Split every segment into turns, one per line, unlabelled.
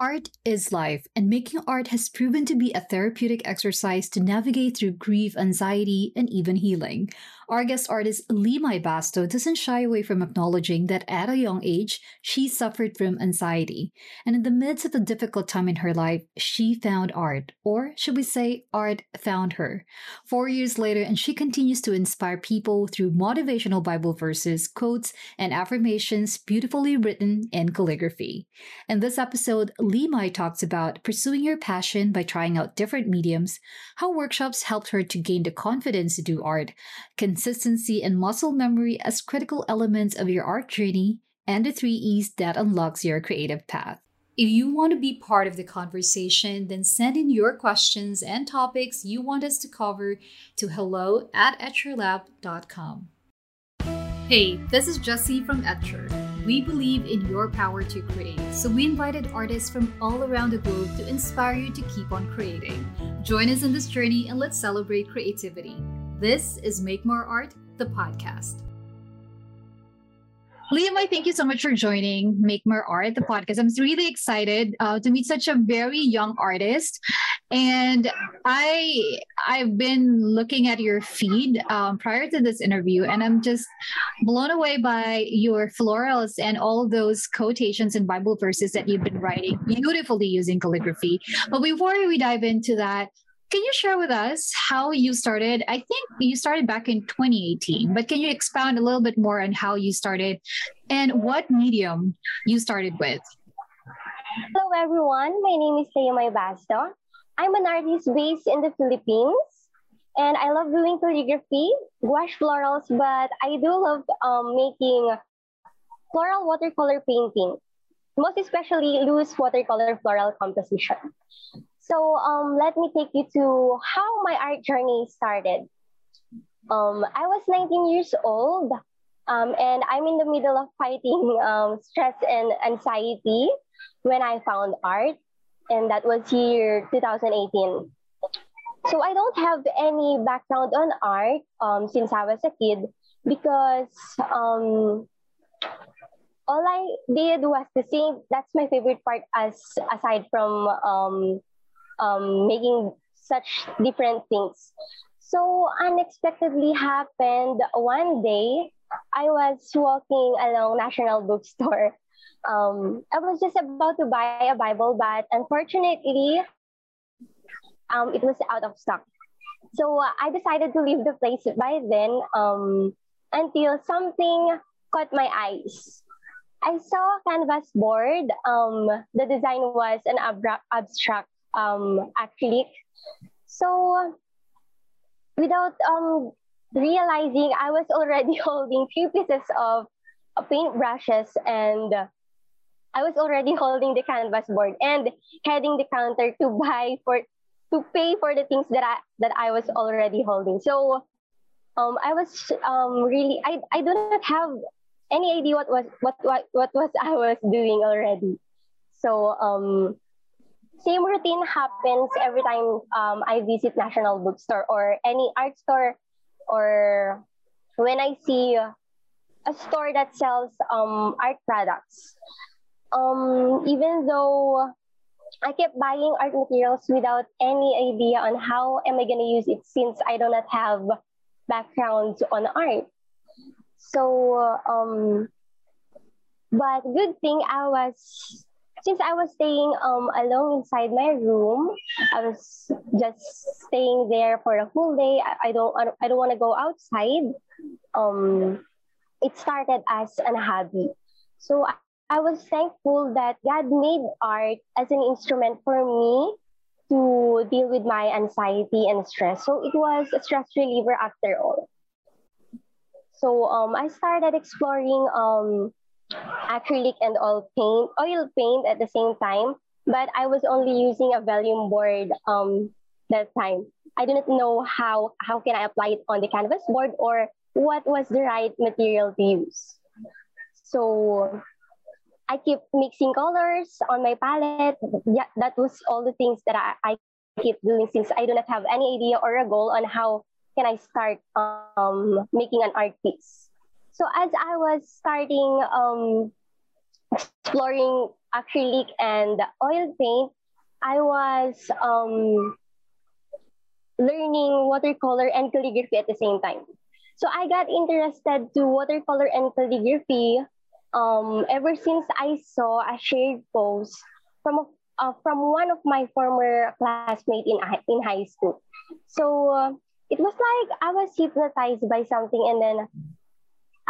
Art is life, and making art has proven to be a therapeutic exercise to navigate through grief, anxiety, and even healing. Our guest artist Limay Basto doesn't shy away from acknowledging that at a young age, she suffered from anxiety. And in the midst of a difficult time in her life, she found art, or should we say, art found her. Four years later, and she continues to inspire people through motivational Bible verses, quotes, and affirmations beautifully written in calligraphy. In this episode, Limay talks about pursuing your passion by trying out different mediums, how workshops helped her to gain the confidence to do art, consistency and muscle memory as critical elements of your art journey, and the three E's that unlocks your creative path. If you want to be part of the conversation, then send in your questions and topics you want us to cover to hello at etchrlab.com. Hey, this is Jessie from Etchr. We believe in your power to create, so we invited artists from all around the globe to inspire you to keep on creating. Join us in this journey and let's celebrate creativity. This is Make More Art, the podcast. Liam, I thank you so much for joining Make More Art, the podcast. I'm really excited uh, to meet such a very young artist. And I I've been looking at your feed um, prior to this interview, and I'm just blown away by your florals and all those quotations and Bible verses that you've been writing beautifully using calligraphy. But before we dive into that, can you share with us how you started? I think you started back in 2018, but can you expound a little bit more on how you started and what medium you started with?
Hello, everyone. My name is Limay Basto. I'm an artist based in the Philippines, and I love doing calligraphy, gouache florals, but I do love um, making floral watercolor painting, most especially loose watercolor floral composition. So um, let me take you to how my art journey started. Um, I was 19 years old, um, and I'm in the middle of fighting um, stress and anxiety when I found art, and that was year 2018. So I don't have any background on art um, since I was a kid because um, all I did was to sing. That's my favorite part, as aside from um, um, making such different things. So unexpectedly happened one day. I was walking along National Bookstore. Um, I was just about to buy a Bible, but unfortunately, um, it was out of stock. So uh, I decided to leave the place by then um, until something caught my eyes. I saw a canvas board. Um, the design was an abra- abstract um, acrylic. So without um, realizing, I was already holding three pieces of uh, paint brushes and I was already holding the canvas board and heading the counter to buy for to pay for the things that I that I was already holding. So um, I was um, really I, I do not have any idea what was what what what was I was doing already. So um, same routine happens every time um, I visit National Bookstore or any art store or when I see a store that sells um, art products. Um, even though I kept buying art materials without any idea on how am I going to use it since I do not have background on art. So, um, but good thing I was since I was staying um alone inside my room, I was just staying there for a whole day. I, I don't I don't want to go outside. Um, it started as an hobby. So I, I was thankful that God made art as an instrument for me to deal with my anxiety and stress. So it was a stress reliever after all. So um, I started exploring um, acrylic and all paint, oil paint at the same time, but I was only using a volume board um, that time. I didn't know how how can I apply it on the canvas board or what was the right material to use. So I keep mixing colors on my palette. Yeah, that was all the things that I, I keep doing since I do not have any idea or a goal on how can I start um, making an art piece. So as I was starting um, exploring acrylic and oil paint, I was um, learning watercolor and calligraphy at the same time. So I got interested to watercolor and calligraphy um, ever since I saw a shared post from a, uh, from one of my former classmates in in high school. So uh, it was like I was hypnotized by something, and then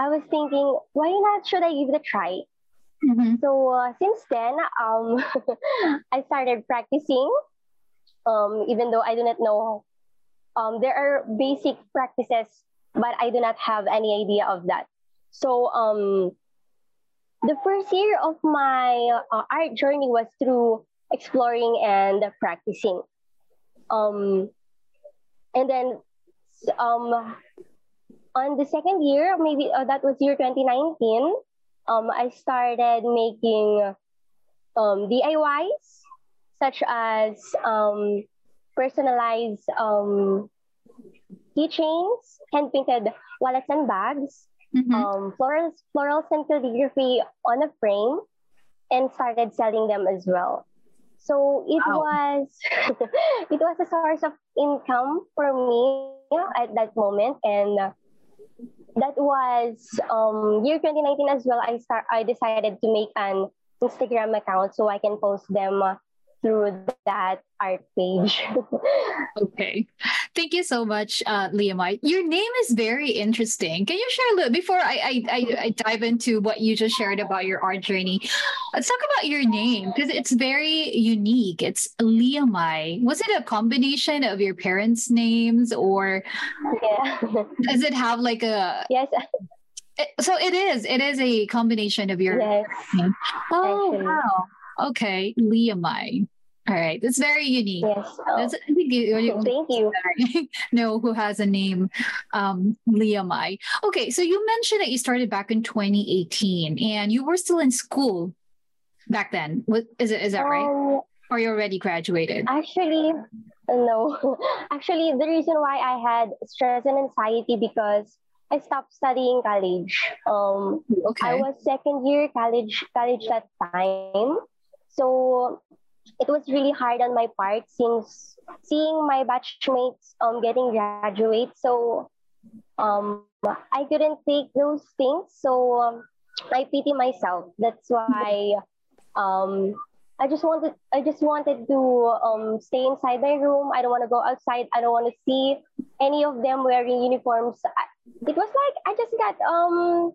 I was thinking, why not should I give it a try? Mm-hmm. So uh, since then, um, I started practicing. Um, even though I do not know, um, there are basic practices, but I do not have any idea of that. So um, the first year of my uh, art journey was through exploring and practicing. Um, and then um, on the second year, maybe uh, that was year 2019, um, I started making um, DIYs such as um, personalized um, keychains, hand painted wallets and bags, mm-hmm. um, florals, florals and calligraphy on a frame, and started selling them as well. So it wow. was it was a source of income for me at that moment, and that was um, year 2019 as well. I start I decided to make an Instagram account so I can post them through that art page.
okay. Thank you so much, uh, Liamite. Your name is very interesting. Can you share a little before I, I, I, I dive into what you just shared about your art journey? Let's talk about your name because it's very unique. It's Liamai. Was it a combination of your parents' names or yeah. does it have like a
yes
so it is. It is a combination of your.
Yes.
Name. Oh Actually. wow. Okay, Liamai. All right, that's very unique.
Yes. Oh.
That's, I think you,
Thank you.
know who has a name, um, Liamai. Okay, so you mentioned that you started back in 2018, and you were still in school back then. What is it? Is that um, right? Or you already graduated?
Actually, no. actually, the reason why I had stress and anxiety because I stopped studying college. Um, okay. I was second year college college that time. So it was really hard on my part since seeing my batchmates um getting graduate. So um I couldn't take those things. So um, I pity myself. That's why um I just wanted I just wanted to um stay inside my room. I don't want to go outside. I don't want to see any of them wearing uniforms. It was like I just got um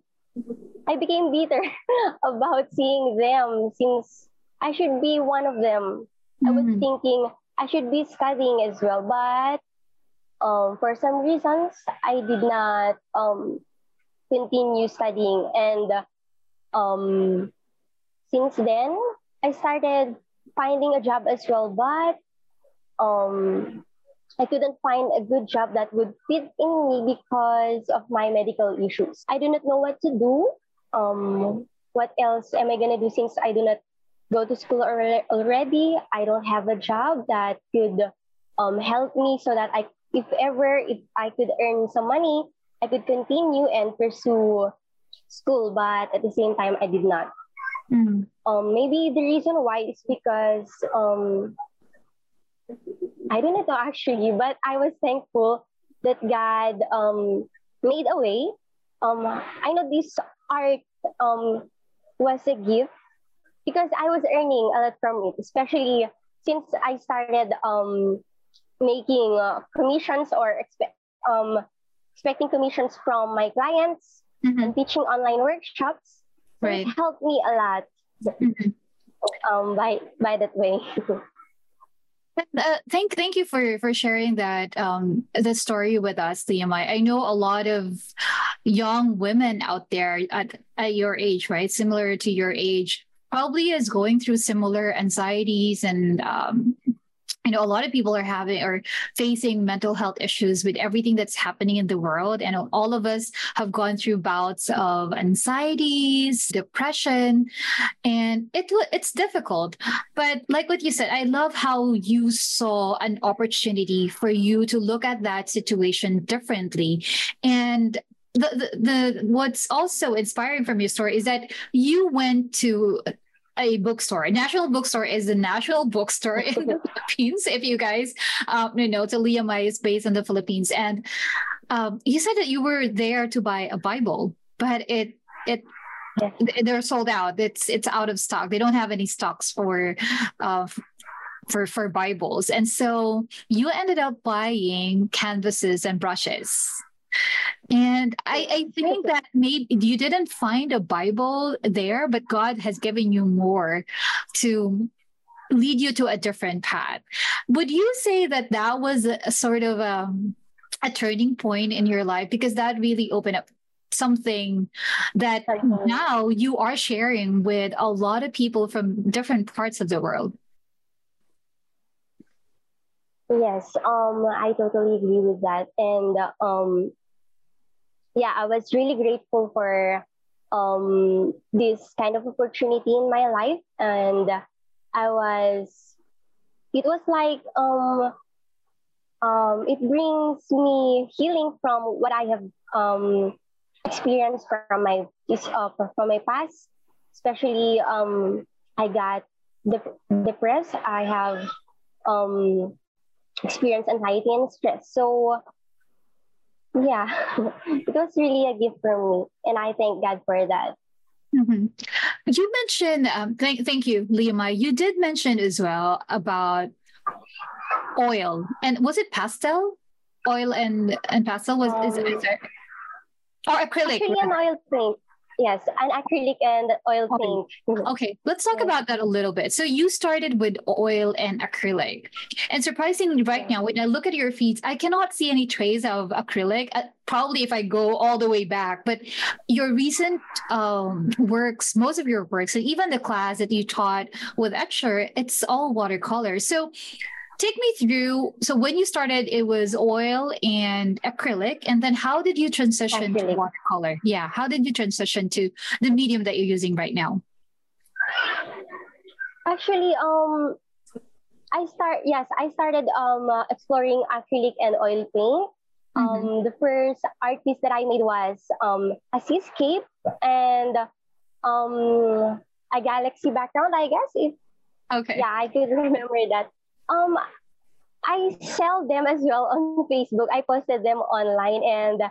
I became bitter about seeing them since I should be one of them. Mm-hmm. I was mm-hmm. thinking I should be studying as well, but um, for some reasons, I did not um, continue studying. And um, since then, I started finding a job as well, but um, I couldn't find a good job that would fit in me because of my medical issues. I do not know what to do. Um, what else am I gonna do since I do not go to school already. I don't have a job that could um, help me so that I, if ever, if I could earn some money, I could continue and pursue school. But at the same time, I did not. Mm. Um, maybe the reason why is because um, I don't know actually, but I was thankful that God um, made a way. Um, I know this art um, was a gift because I was earning a lot from it, especially since I started um, making uh, commissions or expect um, expecting commissions from my clients mm-hmm. and teaching online workshops.
Right.
It helped me a lot mm-hmm. um, by by that way.
Uh, thank thank you for for sharing that um the story with us, Liam. I, I know a lot of young women out there at, at your age, right? Similar to your age, probably is going through similar anxieties and um, you know a lot of people are having or facing mental health issues with everything that's happening in the world. And all of us have gone through bouts of anxieties depression and it it's difficult. But like what you said i love how you saw an opportunity for you to look at that situation differently. And the, the, the what's also inspiring from your story is that you went to a bookstore. A National Bookstore is the national bookstore in the Philippines. If you guys um, you know, Taliamay is based in the Philippines, and um, you said that you were there to buy a Bible, but it it yeah. they're sold out. It's it's out of stock. They don't have any stocks for uh, for for Bibles, and so you ended up buying canvases and brushes. And I, I think that maybe you didn't find a Bible there, but God has given you more to lead you to a different path. Would you say that that was a, a sort of a, um, a turning point in your life because that really opened up something that now you are sharing with a lot of people from different parts of the world.
Yes, um, I totally agree with that. And um, yeah, I was really grateful for um, this kind of opportunity in my life. And I was, it was like, um, um, it brings me healing from what I have um, experienced from my uh, from my past. Especially, um, I got dep- depressed. I have um, experienced anxiety and stress. So, yeah, it was really a gift for me, and I thank God for that.
Mm-hmm. You mentioned, um, thank, thank you, Lima. You did mention as well about oil, and was it pastel? Oil and and pastel was um, is, is it? Or acrylic?
Actually, an oil paint. Yes, an acrylic and oil
paint. Okay. okay, let's talk about that a little bit. So you started with oil and acrylic. And surprisingly, right now, when I look at your feeds, I cannot see any trace of acrylic. Uh, probably if I go all the way back, but your recent um, works, most of your works, and even the class that you taught with Etchr, it's all watercolor. So take me through so when you started it was oil and acrylic and then how did you transition acrylic. to watercolor? Yeah how did you transition to the medium that you're using right now?
Actually um i start yes i started um uh, exploring acrylic and oil paint. Um mm-hmm. the first art piece that i made was um a seascape and um a galaxy background i guess if
okay.
yeah i could remember that um, I sell them as well on Facebook. I posted them online, and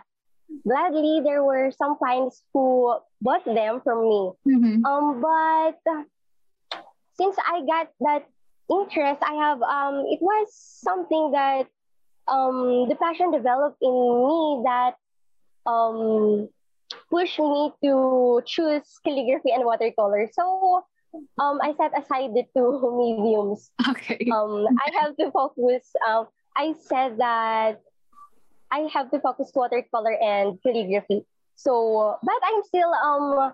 gladly there were some clients who bought them from me. Mm-hmm. Um, but since I got that interest, I have um, it was something that um, the passion developed in me that um, pushed me to choose calligraphy and watercolor. So um, I set aside the two mediums.
Okay.
Um, I have to focus. Um, I said that I have to focus watercolor and calligraphy. So, but I'm still um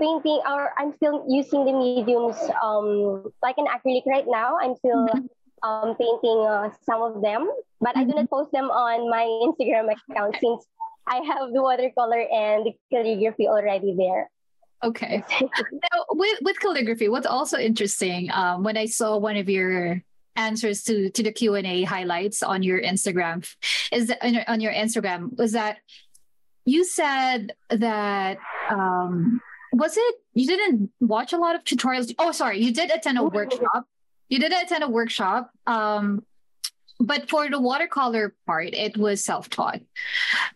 painting or I'm still using the mediums um like an acrylic right now. I'm still mm-hmm. um painting uh, some of them, but mm-hmm. I do not mm-hmm. post them on my Instagram account since I have the watercolor and the calligraphy already there.
Okay. now, with with calligraphy, what's also interesting, um, when I saw one of your answers to to the Q and A highlights on your Instagram, is that on your, on your Instagram was that you said that um, was it you didn't watch a lot of tutorials? Oh, sorry, you did attend a workshop. You did attend a workshop. Um, but for the watercolor part, it was self taught.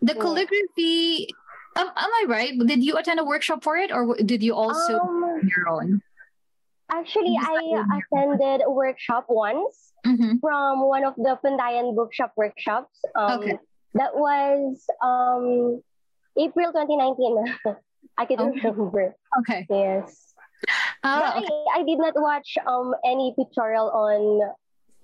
The calligraphy um, am I right? Did you attend a workshop for it, or did you also um, your own?
Actually, I attended a workshop once mm-hmm. from one of the Pandayan bookshop workshops. Um, okay. That was um, April 2019. I can okay. remember.
Okay.
Yes. Uh, okay. I, I did not watch um, any tutorial on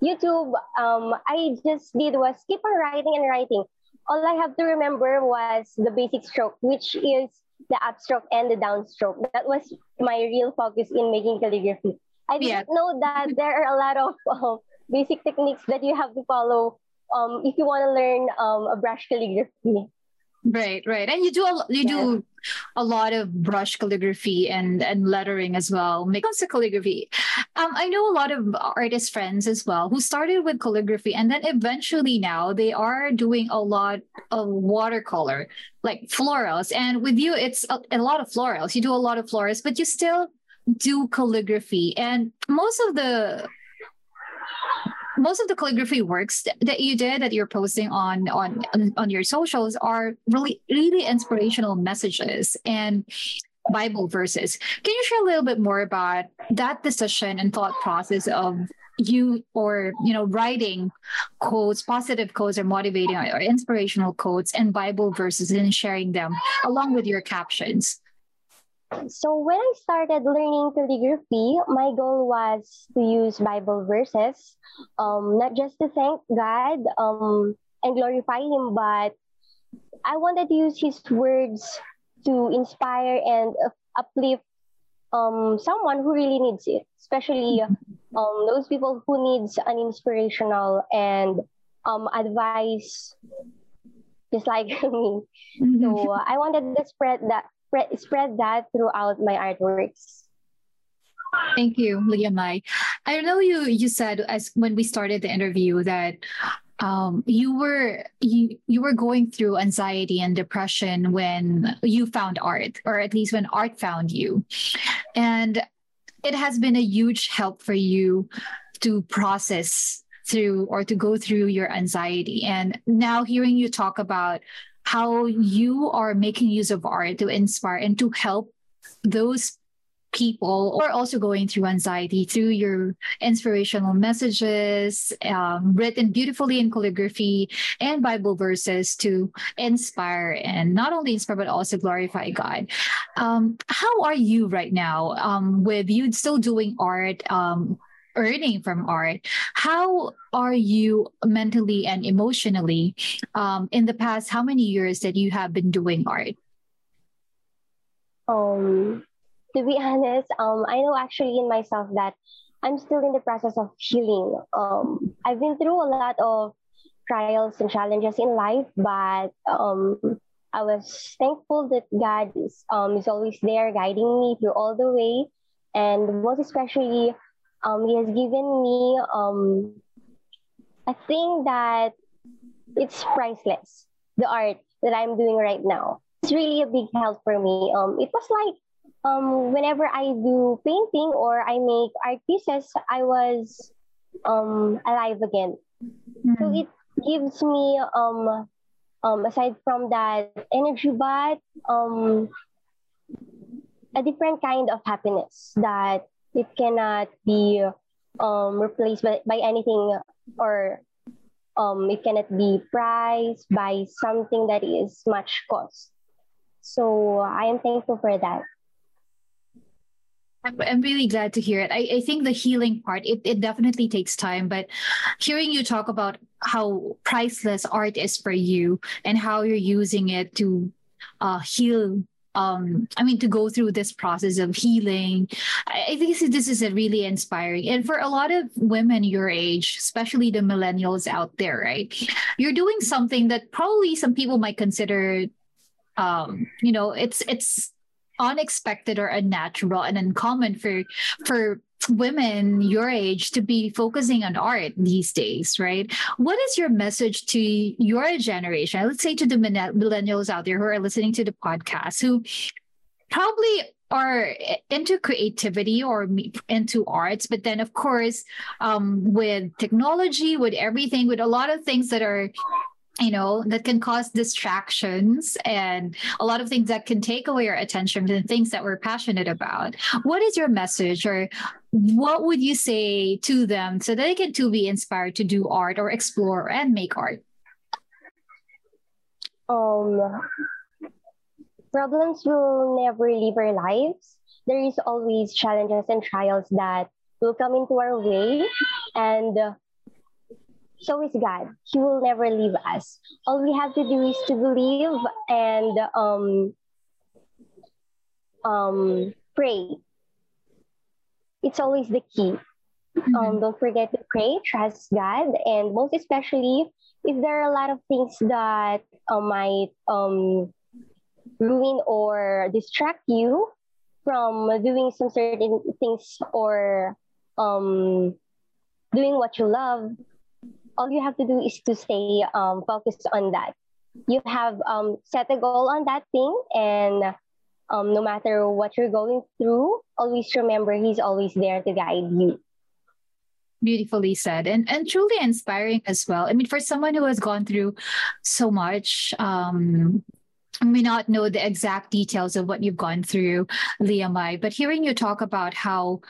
YouTube. Um, I just did was keep on writing and writing all I have to remember was the basic stroke, which is the upstroke and the downstroke. That was my real focus in making calligraphy. I didn't yeah. know that there are a lot of um, basic techniques that you have to follow um, if you want to learn um, a brush calligraphy.
Right, right, and you do a you yeah. do a lot of brush calligraphy and and lettering as well. When it comes to calligraphy, um, I know a lot of artist friends as well who started with calligraphy and then eventually now they are doing a lot of watercolor, like florals. And with you, it's a, a lot of florals. You do a lot of florals, but you still do calligraphy and most of the most of the calligraphy works that you did that you're posting on on on your socials are really really inspirational messages and bible verses. Can you share a little bit more about that decision and thought process of you or you know writing quotes positive quotes or motivating or inspirational quotes and bible verses and sharing them along with your captions
so when I started learning calligraphy, my goal was to use Bible verses, um, not just to thank God um, and glorify Him, but I wanted to use His words to inspire and uplift um, someone who really needs it, especially um, those people who needs an inspirational and um, advice, just like me. So I wanted to spread that spread, spread that throughout my artworks.
Thank you, Leah Mai. I know you you said as when we started the interview that um, you were you you were going through anxiety and depression when you found art, or at least when art found you, and it has been a huge help for you to process through or to go through your anxiety. And now hearing you talk about how you are making use of art to inspire and to help those people or also going through anxiety through your inspirational messages um, written beautifully in calligraphy and bible verses to inspire and not only inspire but also glorify god. Um, how are you right now um, with you still doing art um, earning from art how are you mentally and emotionally um, in the past how many years that you have been doing art?
Um to be honest um i know actually in myself that i'm still in the process of healing. Um i've been through a lot of trials and challenges in life but um i was thankful that god is um is always there guiding me through all the way. And most especially um, he has given me um, a thing that it's priceless. The art that I'm doing right now. It's really a big help for me. Um, it was like um, whenever I do painting or I make art pieces, I was um, alive again. Mm. So it gives me um, um, aside from that energy, but um, a different kind of happiness that it cannot be um, replaced by, by anything or um, it cannot be priced by something that is much cost. So I am thankful for that.
I'm really glad to hear it. I, I think the healing part, it, it definitely takes time, but hearing you talk about how priceless art is for you and how you're using it to uh, heal um i mean to go through this process of healing. I think this is a really inspiring and for a lot of women your age especially the millennials out there right you're doing something that probably some people might consider um you know it's it's unexpected or unnatural and uncommon for for women your age to be focusing on art these days, right? What is your message to your generation? Let's say to the millennials out there who are listening to the podcast who probably are into creativity or into arts but then of course um, with technology with everything with a lot of things that are you know that can cause distractions and a lot of things that can take away our attention from the things that we're passionate about. What is your message or what would you say to them so that they can too be inspired to do art or explore and make art?
Um problems will never leave our lives. There is always challenges and trials that will come into our way. And so is God. He will never leave us. All we have to do is to believe and um, um, pray. It's always the key. Mm-hmm. Um, don't forget to pray, trust God, and most especially if there are a lot of things that uh, might um, ruin or distract you from doing some certain things or um, doing what you love, all you have to do is to stay um, focused on that. You have um, set a goal on that thing and um, no matter what you're going through, always remember He's always there to guide you
beautifully said and and truly inspiring as well i mean for someone who has gone through so much um may not know the exact details of what you've gone through, Liamai, but hearing you talk about how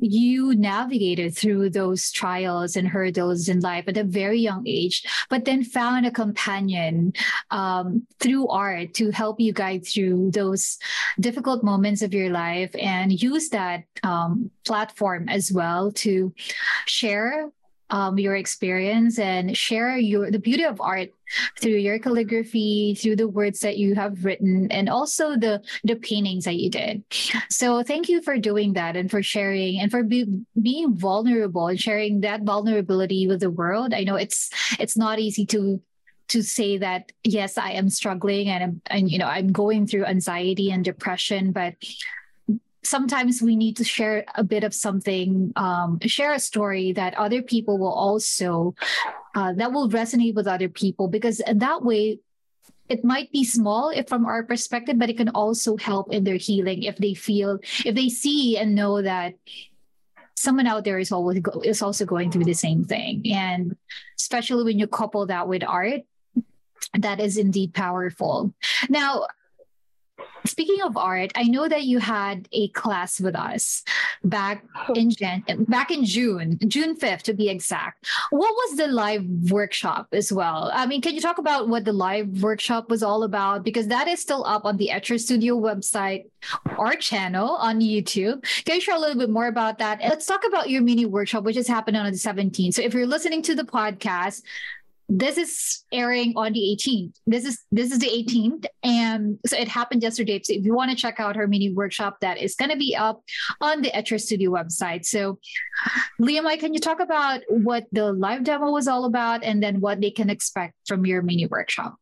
you navigated through those trials and hurdles in life at a very young age, but then found a companion um, through art to help you guide through those difficult moments of your life and use that um, platform as well to share um, your experience and share your the beauty of art through your calligraphy, through the words that you have written, and also the the paintings that you did. So thank you for doing that and for sharing and for be, being vulnerable and sharing that vulnerability with the world. I know it's it's not easy to to say that yes i am struggling and I'm, and you know i'm going through anxiety and depression but sometimes we need to share a bit of something, um, share a story that other people will also, uh, that will resonate with other people because that way it might be small if from our perspective, but it can also help in their healing if they feel, if they see and know that someone out there is always go, is also going through the same thing. And especially when you couple that with art, that is indeed powerful. Now, Speaking of art, I know that you had a class with us back oh. in Jan- back in June, June 5th to be exact. What was the live workshop as well? I mean, can you talk about what the live workshop was all about? Because that is still up on the Etchr Studio website our channel on YouTube. Can you share a little bit more about that? Let's talk about your mini workshop, which is happening on the 17th. So if you're listening to the podcast, this is airing on the 18th. This is this is the 18th, and so it happened yesterday. So if you want to check out her mini workshop, that is going to be up on the Etchr Studio website. So, Liam, i can you talk about what the live demo was all about, and then what they can expect from your mini workshop?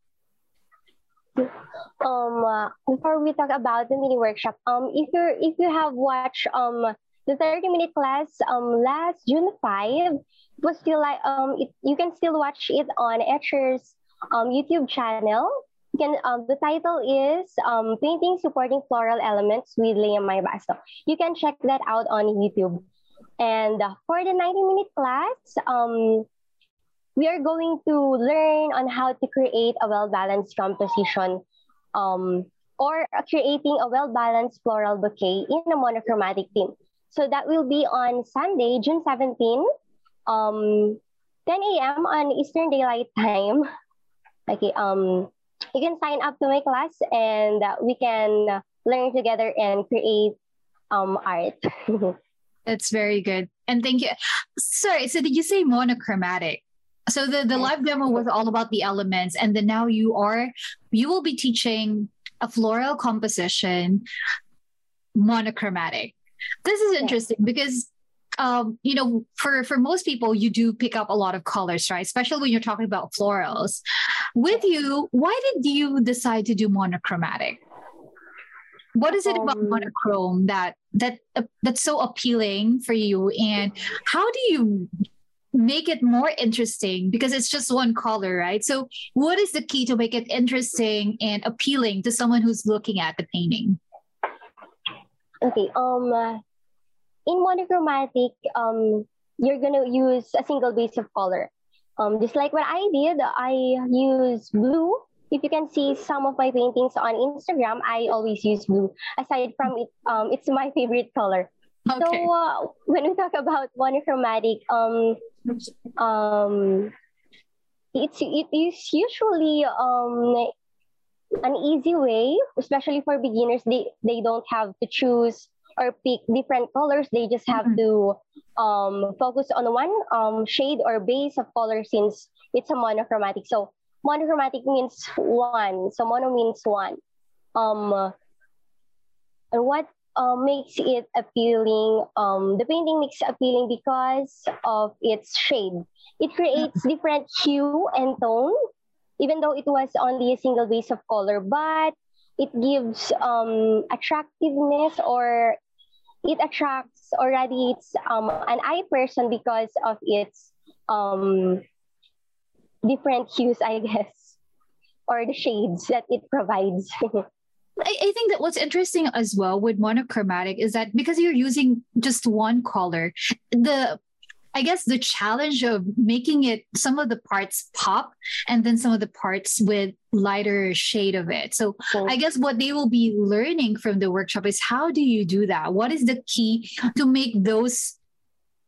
Um, uh, before we talk about the mini workshop, um, if you if you have watched um the 30 minute class um last June 5 was still like um it, you can still watch it on Etchr's um YouTube channel. You can um, the title is um painting supporting floral elements with Liam Basto. You can check that out on YouTube. And for the 90 minute class, um we are going to learn on how to create a well-balanced composition um or creating a well-balanced floral bouquet in a monochromatic theme. So that will be on Sunday, June 17 um 10 a.m. on Eastern Daylight Time. Okay, um, you can sign up to my class and uh, we can learn together and create um art.
That's very good. And thank you. Sorry, so did you say monochromatic? So the, the live demo was all about the elements, and then now you are you will be teaching a floral composition monochromatic. This is interesting because um, you know, for for most people, you do pick up a lot of colors, right? Especially when you're talking about florals. With you, why did you decide to do monochromatic? What is it about um, monochrome that that uh, that's so appealing for you, and how do you make it more interesting because it's just one color, right? So, what is the key to make it interesting and appealing to someone who's looking at the painting?
Okay. Um in monochromatic, um, you're gonna use a single base of color. Um, just like what I did, I use blue. If you can see some of my paintings on Instagram, I always use blue. Aside from it, um, it's my favorite color. Okay. So uh, when we talk about monochromatic, um, um, it's it is usually um an easy way, especially for beginners. They they don't have to choose or pick different colors. They just have mm-hmm. to um, focus on one um, shade or base of color since it's a monochromatic. So monochromatic means one. So mono means one. Um, and what uh, makes it appealing? Um, the painting makes appealing because of its shade. It creates different hue and tone, even though it was only a single base of color, but it gives um, attractiveness or it attracts already it's um, an eye person because of its um, different hues, I guess, or the shades that it provides.
I, I think that what's interesting as well with monochromatic is that because you're using just one color, the I guess the challenge of making it some of the parts pop and then some of the parts with lighter shade of it. So I guess what they will be learning from the workshop is how do you do that? What is the key to make those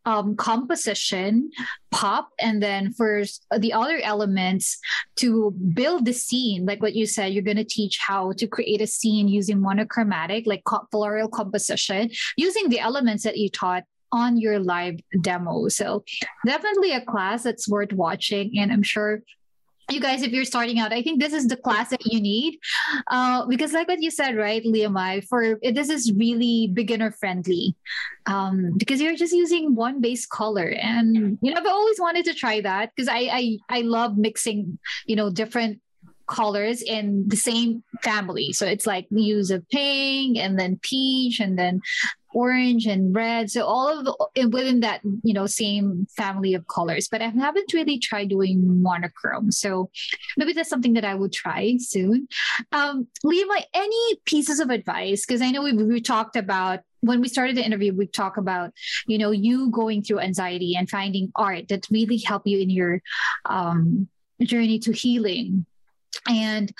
um, composition pop and then for the other elements to build the scene like what you said you're going to teach how to create a scene using monochromatic like floral composition using the elements that you taught on your live demo. So definitely a class that's worth watching. And i'm sure you guys, if you're starting out, I think this is the class that you need, uh, because like what you said, right, Liam, I, for this is really beginner friendly, um, because you're just using one base color, and you know I've always wanted to try that because I I I love mixing, you know, different colors in the same family. So it's like the use of pink and then peach and then orange and red. So all of the within that, you know, same family of colors. But I haven't really tried doing monochrome. So maybe that's something that I would try soon. Um, Lima, any pieces of advice? Because I know we, we talked about when we started the interview, we talked about, you know, you going through anxiety and finding art that really help you in your um, journey to healing and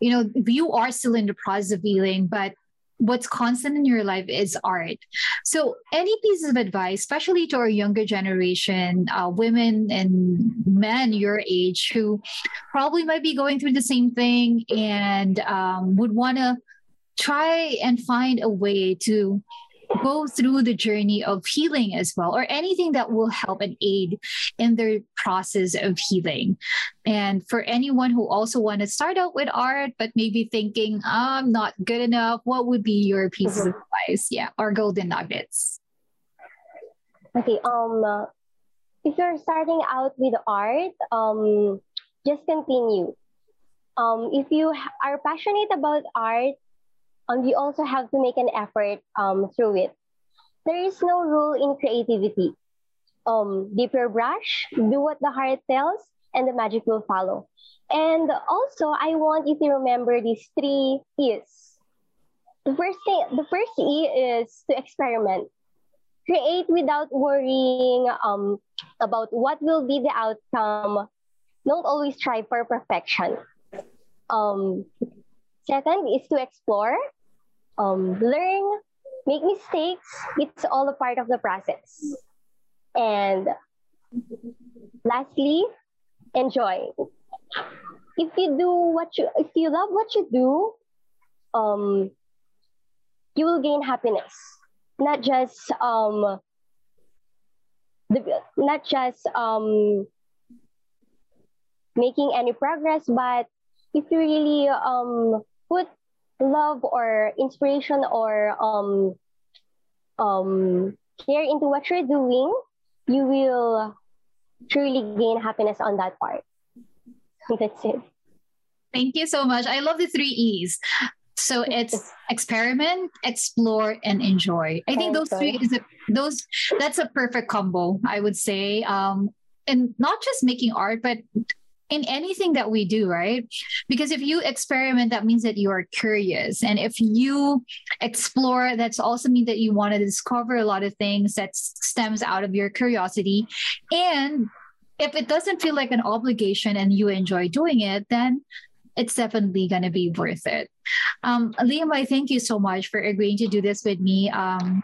you know you are still in the process of healing but what's constant in your life is art. So, any pieces of advice, especially to our younger generation, uh, women and men your age who probably might be going through the same thing and um, would want to try and find a way to go through the journey of healing as well, or anything that will help and aid in their process of healing. And for anyone who also want to start out with art, but maybe thinking, I'm not good enough, what would be your pieces mm-hmm. of advice? Yeah, or golden nuggets.
Okay. Um, uh, if you're starting out with art, um, just continue. Um, if you are passionate about art, um, you also have to make an effort um, through it. There is no rule in creativity. Um, dip your brush, do what the heart tells, and the magic will follow. And also, I want you to remember these three E's. The first thing, the first E is to experiment. Create without worrying um, about what will be the outcome. Don't always try for perfection. Um, second is to explore um, learn, make mistakes. It's all a part of the process. And lastly, enjoy. If you do what you, if you love what you do, um, you will gain happiness. Not just um, the, not just um, making any progress, but if you really um, put love or inspiration or um, um, care into what you're doing, you will truly gain happiness on that part. That's it.
Thank you so much. I love the three E's. So it's experiment, explore, and enjoy. I think those three is a, those that's a perfect combo. I would say, um, and not just making art, but in anything that we do, right? Because if you experiment, that means that you are curious. And if you explore, that's also mean that you want to discover a lot of things that stems out of your curiosity. And if it doesn't feel like an obligation and you enjoy doing it, then it's definitely going to be worth it. Um, Liam, I thank you so much for agreeing to do this with me. Um,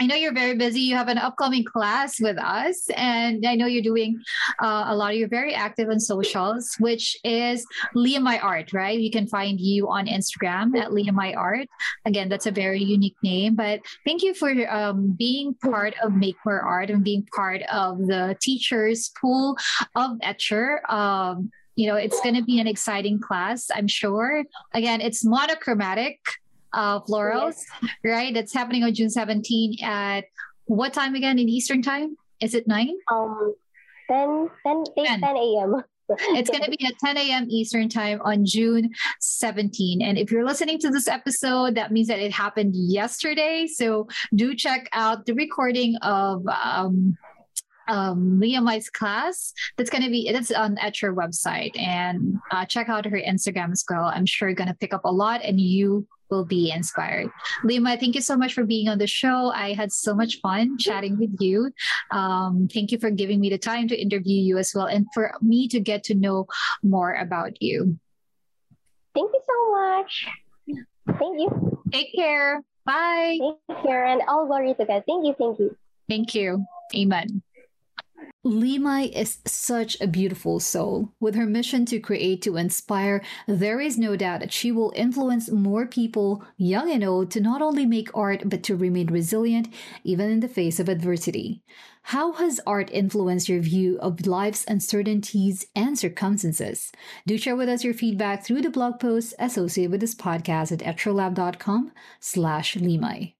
I know you're very busy. You have an upcoming class with us, and I know you're doing uh, a lot. of. You're very active on socials, which is Liam My Art, right? You can find you on Instagram at Liam My Art. Again, that's a very unique name. But thank you for um, being part of Make More Art and being part of the teachers pool of Etchr. Um, you know, it's going to be an exciting class, I'm sure. Again, it's monochromatic uh, florals, yes. right? That's happening on June 17 at what time again in Eastern time? Is it 9?
Um, 10, 10, 10. 10 a.m.
it's going to be at 10 a.m. Eastern time on June 17. And if you're listening to this episode, that means that it happened yesterday. So do check out the recording of um, um, Liamai's class. That's going to be, it's on at your website and uh, check out her Instagram as well. I'm sure you're going to pick up a lot and you will be inspired. Lima, thank you so much for being on the show. I had so much fun chatting with you. Um, thank you for giving me the time to interview you as well and for me to get to know more about you.
Thank you so much. Thank you.
Take care. Bye.
Take care and all glory to God. Thank you. Thank you.
Thank you. Amen. Limai is such a beautiful soul. With her mission to create to inspire, there is no doubt that she will influence more people, young and old, to not only make art but to remain resilient even in the face of adversity. How has art influenced your view of life's uncertainties and circumstances? Do share with us your feedback through the blog post associated with this podcast at etchrlab.com slash limai.